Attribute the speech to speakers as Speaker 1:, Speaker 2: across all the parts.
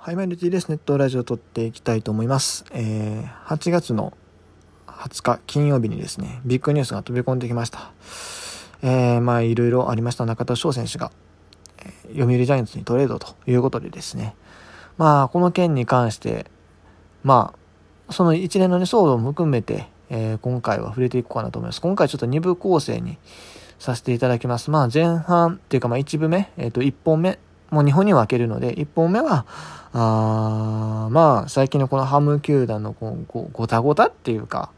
Speaker 1: はい、マイルティです。ネットラジオを撮っていきたいと思います。えー、8月の20日金曜日にですね、ビッグニュースが飛び込んできました。えー、まあ、いろいろありました中田翔選手が、えー読売ジャイアンツにトレードということでですね、まあ、この件に関して、まあ、その一連の、ね、騒動も含めて、えー今回は触れていこうかなと思います。今回ちょっと2部構成にさせていただきます。まあ、前半っていうか、まあ、1部目、えっ、と、1本目、もう2本に分けるので、1本目は、あまあ、最近のこのハム球団のこうごごたごたっていうか、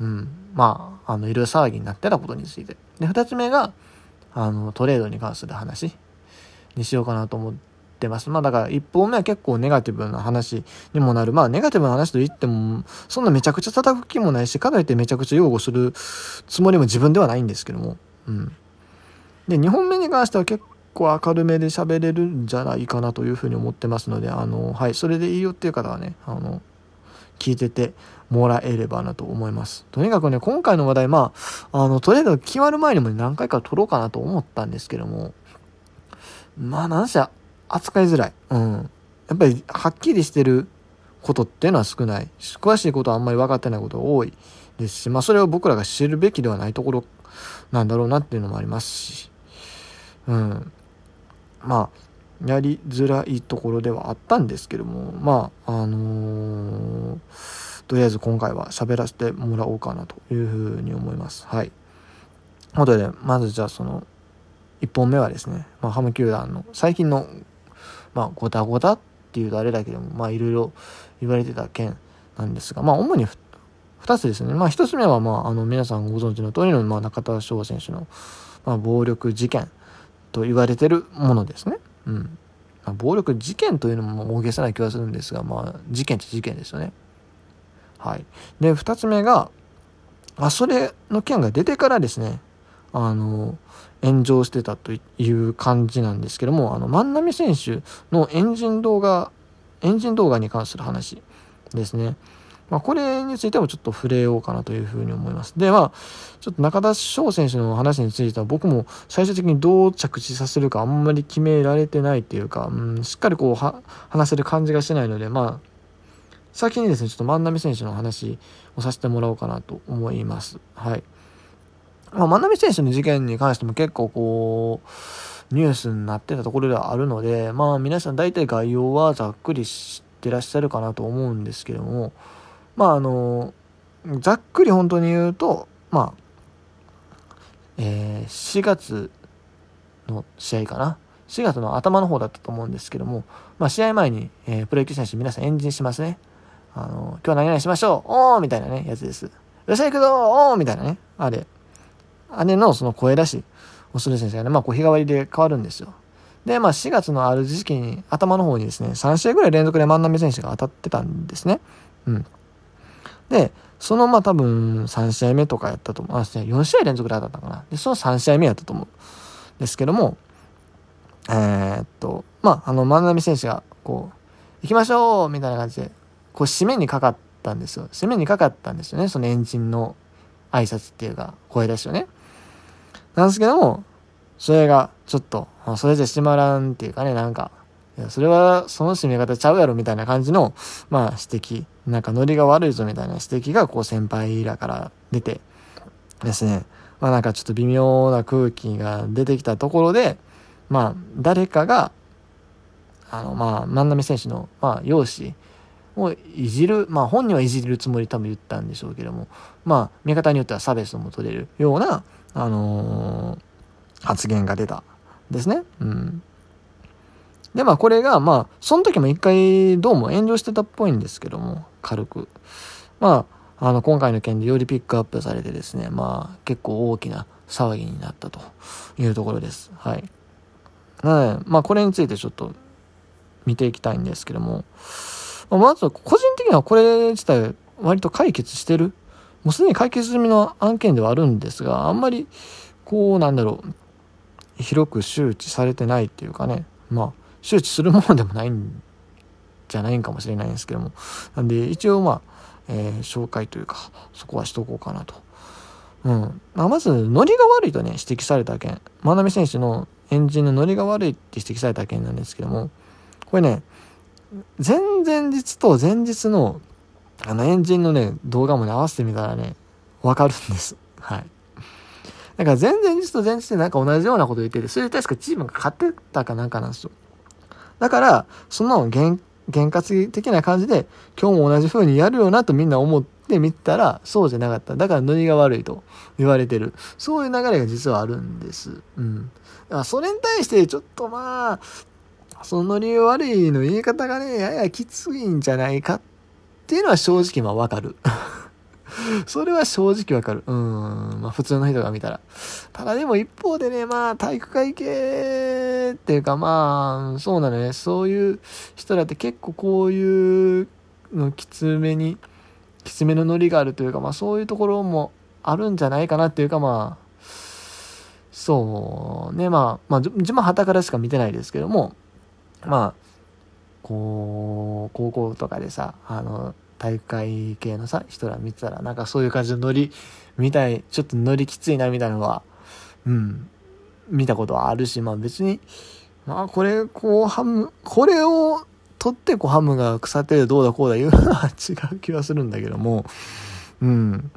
Speaker 1: うん、まあ、あの、いろいろ騒ぎになってたことについて。で、2つ目が、あの、トレードに関する話にしようかなと思ってます。まあ、だから1本目は結構ネガティブな話にもなる。まあ、ネガティブな話と言っても、そんなめちゃくちゃ叩く気もないし、かといってめちゃくちゃ擁護するつもりも自分ではないんですけども。うん。で、2本目に関しては結構明るめで喋れるんじゃないかなというふうに思ってますので、あの、はい、それでいいよっていう方はね、あの、聞いててもらえればなと思います。とにかくね、今回の話題、まあ、あの、トレード決まる前にも何回か撮ろうかなと思ったんですけども、まあ、なんせ扱いづらい。うん。やっぱり、はっきりしてることっていうのは少ない。詳しいことはあんまり分かってないことが多いですし、まあ、それを僕らが知るべきではないところなんだろうなっていうのもありますし、うん。まあ、やりづらいところではあったんですけども、まあ、あのーとりあえず今回は喋らせてもらおうかなというふうに思います。はい。ということで、まずじゃあその、1本目はですね、まあ、ハム球団の最近の、まあ、ごたごたっていうとあれだけども、まあ、いろいろ言われてた件なんですが、まあ、主に2つですね。まあ、1つ目は、まあ、あの、皆さんご存知の通りの、まあ、中田翔選手の、まあ、暴力事件と言われてるものですね。うん。まあ、暴力事件というのも大げさな気がするんですが、まあ、事件っちゃ事件ですよね。はい。で、2つ目が、あ、それの件が出てからですね、あの、炎上してたという感じなんですけども、あの、万波選手のエンジン動画、エンジン動画に関する話ですね。まあ、これについてもちょっと触れようかなというふうに思います。で、まあ、ちょっと中田翔選手の話については僕も最終的にどう着地させるかあんまり決められてないっていうか、うん、しっかりこう話せる感じがしてないので、まあ、先にですね、ちょっと万波選手の話をさせてもらおうかなと思います。はい。まあ、万波選手の事件に関しても結構こう、ニュースになってたところではあるので、まあ皆さん大体概要はざっくり知ってらっしゃるかなと思うんですけども、まああの、ざっくり本当に言うと、まあ、えー4月の試合かな。4月の頭の方だったと思うんですけども、まあ試合前に、えープロ野球選手皆さんエンジンしますね。あの、今日何々しましょうおーみたいなね、やつです。よっしゃ行くぞおーみたいなね。あれ。あれのその声出しをする先生がね、まあこう日替わりで変わるんですよ。で、まあ4月のある時期に、頭の方にですね、3試合ぐらい連続で万波選手が当たってたんですね。うん。で、そのまあ多分3試合目とかやったと思う。あ、4試合連続で当たったかな。で、その3試合目やったと思うんですけども、えーっと、まああの万波選手がこう、行きましょうみたいな感じで、こう締めにかかったんですよ。締めにかかったんですよね。そのエンジンの挨拶っていうか、声出しをね。なんですけども、それがちょっと、それじゃ閉まらんっていうかね、なんか、それはその締め方ちゃうやろみたいな感じの、まあ指摘、なんかノリが悪いぞみたいな指摘がこう先輩らから出てですね、まあなんかちょっと微妙な空気が出てきたところで、まあ誰かが、あのまあ万波選手の、まあ容姿をいじる、まあ本人はいじるつもり多分言ったんでしょうけども、まあ見方によっては差別も取れるような、あのー発言が出たですね。うん。で、まあこれが、まあ、その時も一回どうも炎上してたっぽいんですけども、軽く。まあ、あの、今回の件でよりピックアップされてですね、まあ、結構大きな騒ぎになったというところです。はい。なので、まあこれについてちょっと見ていきたいんですけども、まず個人的にはこれ自体割と解決してる。もうすでに解決済みの案件ではあるんですが、あんまり、こうなんだろう、広く周知されてないっていうかね、まあ、周知するものでもないんじゃないんかもしれないんですけども。なんで、一応まあ、えー紹介というか、そこはしとこうかなと。うん。まあ、まず、ノリが悪いとね、指摘された件。万波選手のエンジンのノリが悪いって指摘された件なんですけども、これね、前々日と前日の、あの、エンジンのね、動画もね、合わせてみたらね、わかるんです。はい。だから前々日と前日でなんか同じようなこと言ってて、それで確かチームが勝ってたかなんかなんですよ。だから、その原、原活的な感じで、今日も同じ風にやるよなとみんな思ってみたら、そうじゃなかった。だからノリが悪いと言われてる。そういう流れが実はあるんです。うん。だからそれに対してちょっとまあ、そのノリ悪いの言い方がね、ややきついんじゃないかっていうのは正直まあわかる。それは正直わかる。うん。まあ普通の人が見たら。ただでも一方でね、まあ体育会系っていうかまあ、そうなのね。そういう人だって結構こういうのきつめに、きつめのノリがあるというか、まあそういうところもあるんじゃないかなっていうかまあ、そうね、まあ、まあ自分は旗からしか見てないですけども、まあ、こう、高校とかでさ、あの、大会系のさ、人ら見てたら、なんかそういう感じのノリ、みたい、ちょっとノリきついなみたいなのは、うん、見たことはあるし、まあ別に、まあこれ、こう、ハム、これを取ってこうハムが腐ってどうだこうだ言うのは違う気はするんだけども、うん。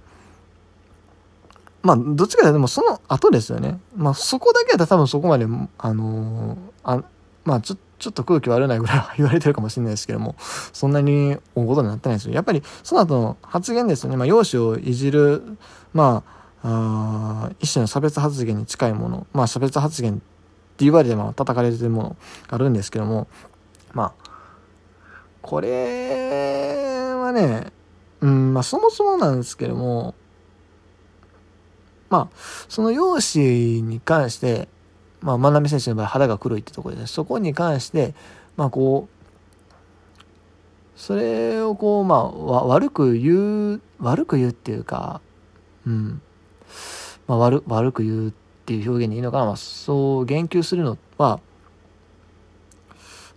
Speaker 1: まあ、どっちかでもその後ですよね。まあそこだけだったら多分そこまで、あのー、あまあちょっと、ちょっと空気悪いぐらいは言われてるかもしれないですけども、そんなに大ことになってないですよ。やっぱり、その後の発言ですよね。まあ、容姿をいじる、まあ、あ一種の差別発言に近いもの、まあ、差別発言って言われても叩かれてるものがあるんですけども、まあ、これはね、うん、まあ、そもそもなんですけども、まあ、その容姿に関して、まあ、万波選手の場合肌が黒いってところでそこに関してまあこうそれをこうまあ悪く言う悪く言うっていうかうん。まあ悪悪く言うっていう表現でいいのかな、まあ、そう言及するのは、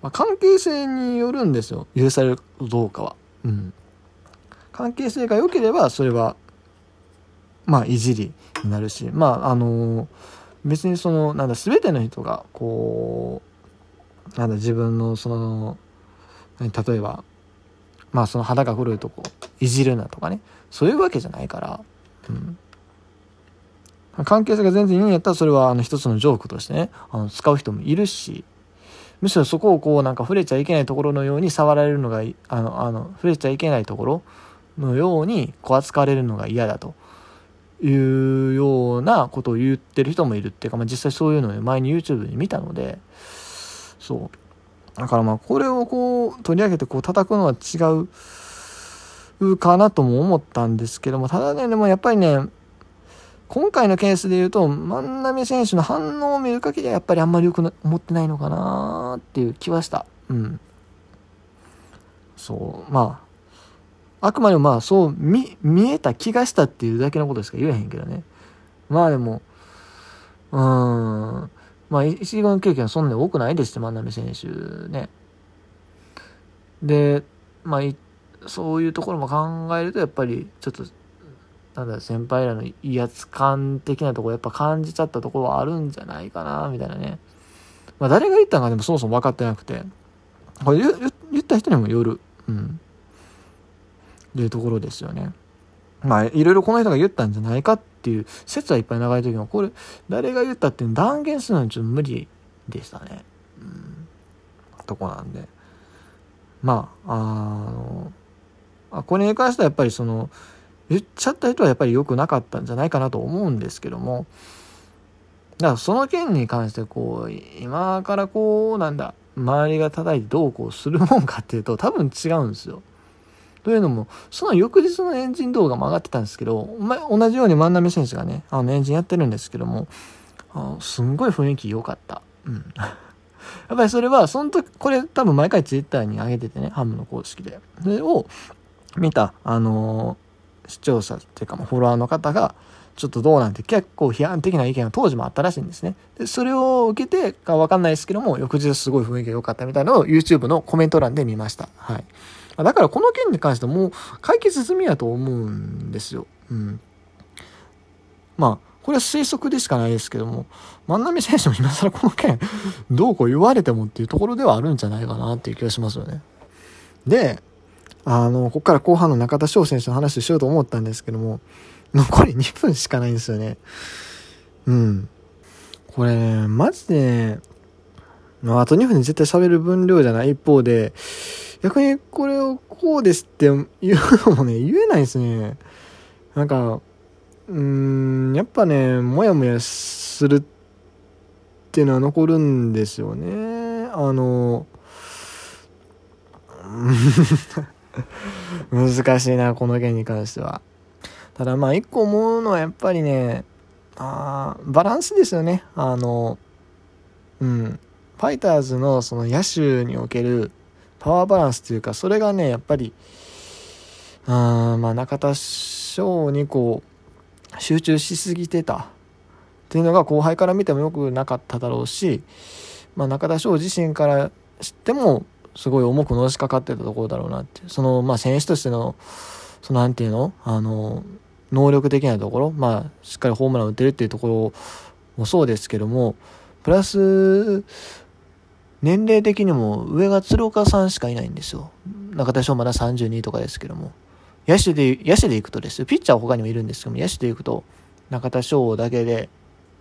Speaker 1: まあ、関係性によるんですよ。許されるかどうかは。うん、関係性が良ければそれはまあいじりになるし。まああのー別にそのなんだ全ての人がこうなんだ自分のその例えばまあその肌が黒いとこいじるなとかねそういうわけじゃないから、うん、関係性が全然いいんやったらそれはあの一つのジョークとしてねあの使う人もいるしむしろそこをこうなんか触れちゃいけないところのように触られるのがあのあの触れちゃいけないところのようにこう扱われるのが嫌だというようなことを言ってる人もいるっていうか、まあ、実際そういうのを前に YouTube に見たのでそう。だからまあこれをこう取り上げてこう叩くのは違うかなとも思ったんですけどもただねでもやっぱりね今回のケースで言うと万波選手の反応を見る限りはやっぱりあんまりよく思ってないのかなっていう気はした。うん。そう。まああくまでもまあそう見、見えた気がしたっていうだけのことしか言えへんけどね。まあでも、うーん、まあ石井君経験はそんなに多くないですって、万波選手ね。で、まあ、そういうところも考えると、やっぱりちょっと、なんだ、先輩らの威圧感的なところやっぱ感じちゃったところはあるんじゃないかな、みたいなね。まあ誰が言ったんかでもそもそも分かってなくて。これ言った人にもよる。うん。いうところですよね。まあ、いろいろこの人が言ったんじゃないかっていう説はいっぱい流れてるけど、これ、誰が言ったって断言するのはちょっと無理でしたね。うん。とこなんで。まあ、あの、あこれに関してはやっぱりその、言っちゃった人はやっぱり良くなかったんじゃないかなと思うんですけども、だからその件に関してこう、今からこう、なんだ、周りが叩いてどうこうするもんかっていうと多分違うんですよ。というのも、その翌日のエンジン動画も上がってたんですけど、同じように万波選手がね、あのエンジンやってるんですけども、あすんごい雰囲気良かった。うん。やっぱりそれは、その時、これ多分毎回ツイッターに上げててね、ハムの公式で。それを見た、あのー、視聴者っていうか、フォロワーの方が、ちょっとどうなんて結構批判的な意見が当時もあったらしいんですね。で、それを受けてかわかんないですけども、翌日すごい雰囲気が良かったみたいなのを YouTube のコメント欄で見ました。はい。だからこの件に関してもう解決済みやと思うんですよ。うん。まあ、これは推測でしかないですけども、万波選手も今更この件、どうこう言われてもっていうところではあるんじゃないかなっていう気がしますよね。で、あの、ここから後半の中田翔選手の話をしようと思ったんですけども、残り2分しかないんですよね。うん。これね、マジで、あと2分で絶対喋る分量じゃない一方で、逆にこれをこうですって言うのもね、言えないですね。なんか、うん、やっぱね、もやもやするっていうのは残るんですよね。あの、難しいな、この件に関しては。ただまあ一個思うのはやっぱりね、あバランスですよね。あの、うん。ファイターズのその野手におけるパワーバランスというか、それがね、やっぱり、あまあ中田翔にこう、集中しすぎてた。っていうのが後輩から見てもよくなかっただろうし、まあ中田翔自身から知っても、すごい重くのしかかってたところだろうなって。その、まあ選手としての、そのなんていうの？あの、能力的なところ、まあ、しっかりホームラン打てるっていうところもそうですけども、プラス、年齢的にも上が鶴岡さんしかいないんですよ。中田翔まだ32とかですけども。野手で、野手で行くとですよ。ピッチャーは他にもいるんですけども、野手で行くと、中田翔だけで、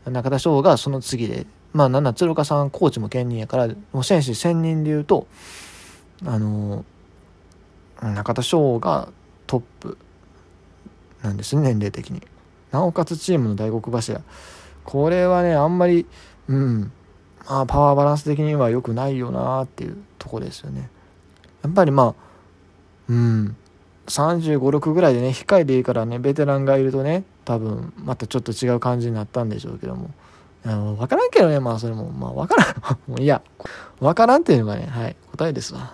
Speaker 1: 中田翔がその次で、まあなんな鶴岡さんコーチも兼任やから、もう選手1000人で言うと、あの、中田翔がトップなんですね、年齢的に。なおかつチームの大黒柱。これはね、あんまり、うん、まあ、パワーバランス的には良くないよなっていうとこですよね。やっぱりまあ、うん、35、6ぐらいでね、控えでいいからね、ベテランがいるとね、多分、またちょっと違う感じになったんでしょうけども。わからんけどね、まあそれも、まあわからん。もういや、わからんっていうのがね、はい、答えですわ。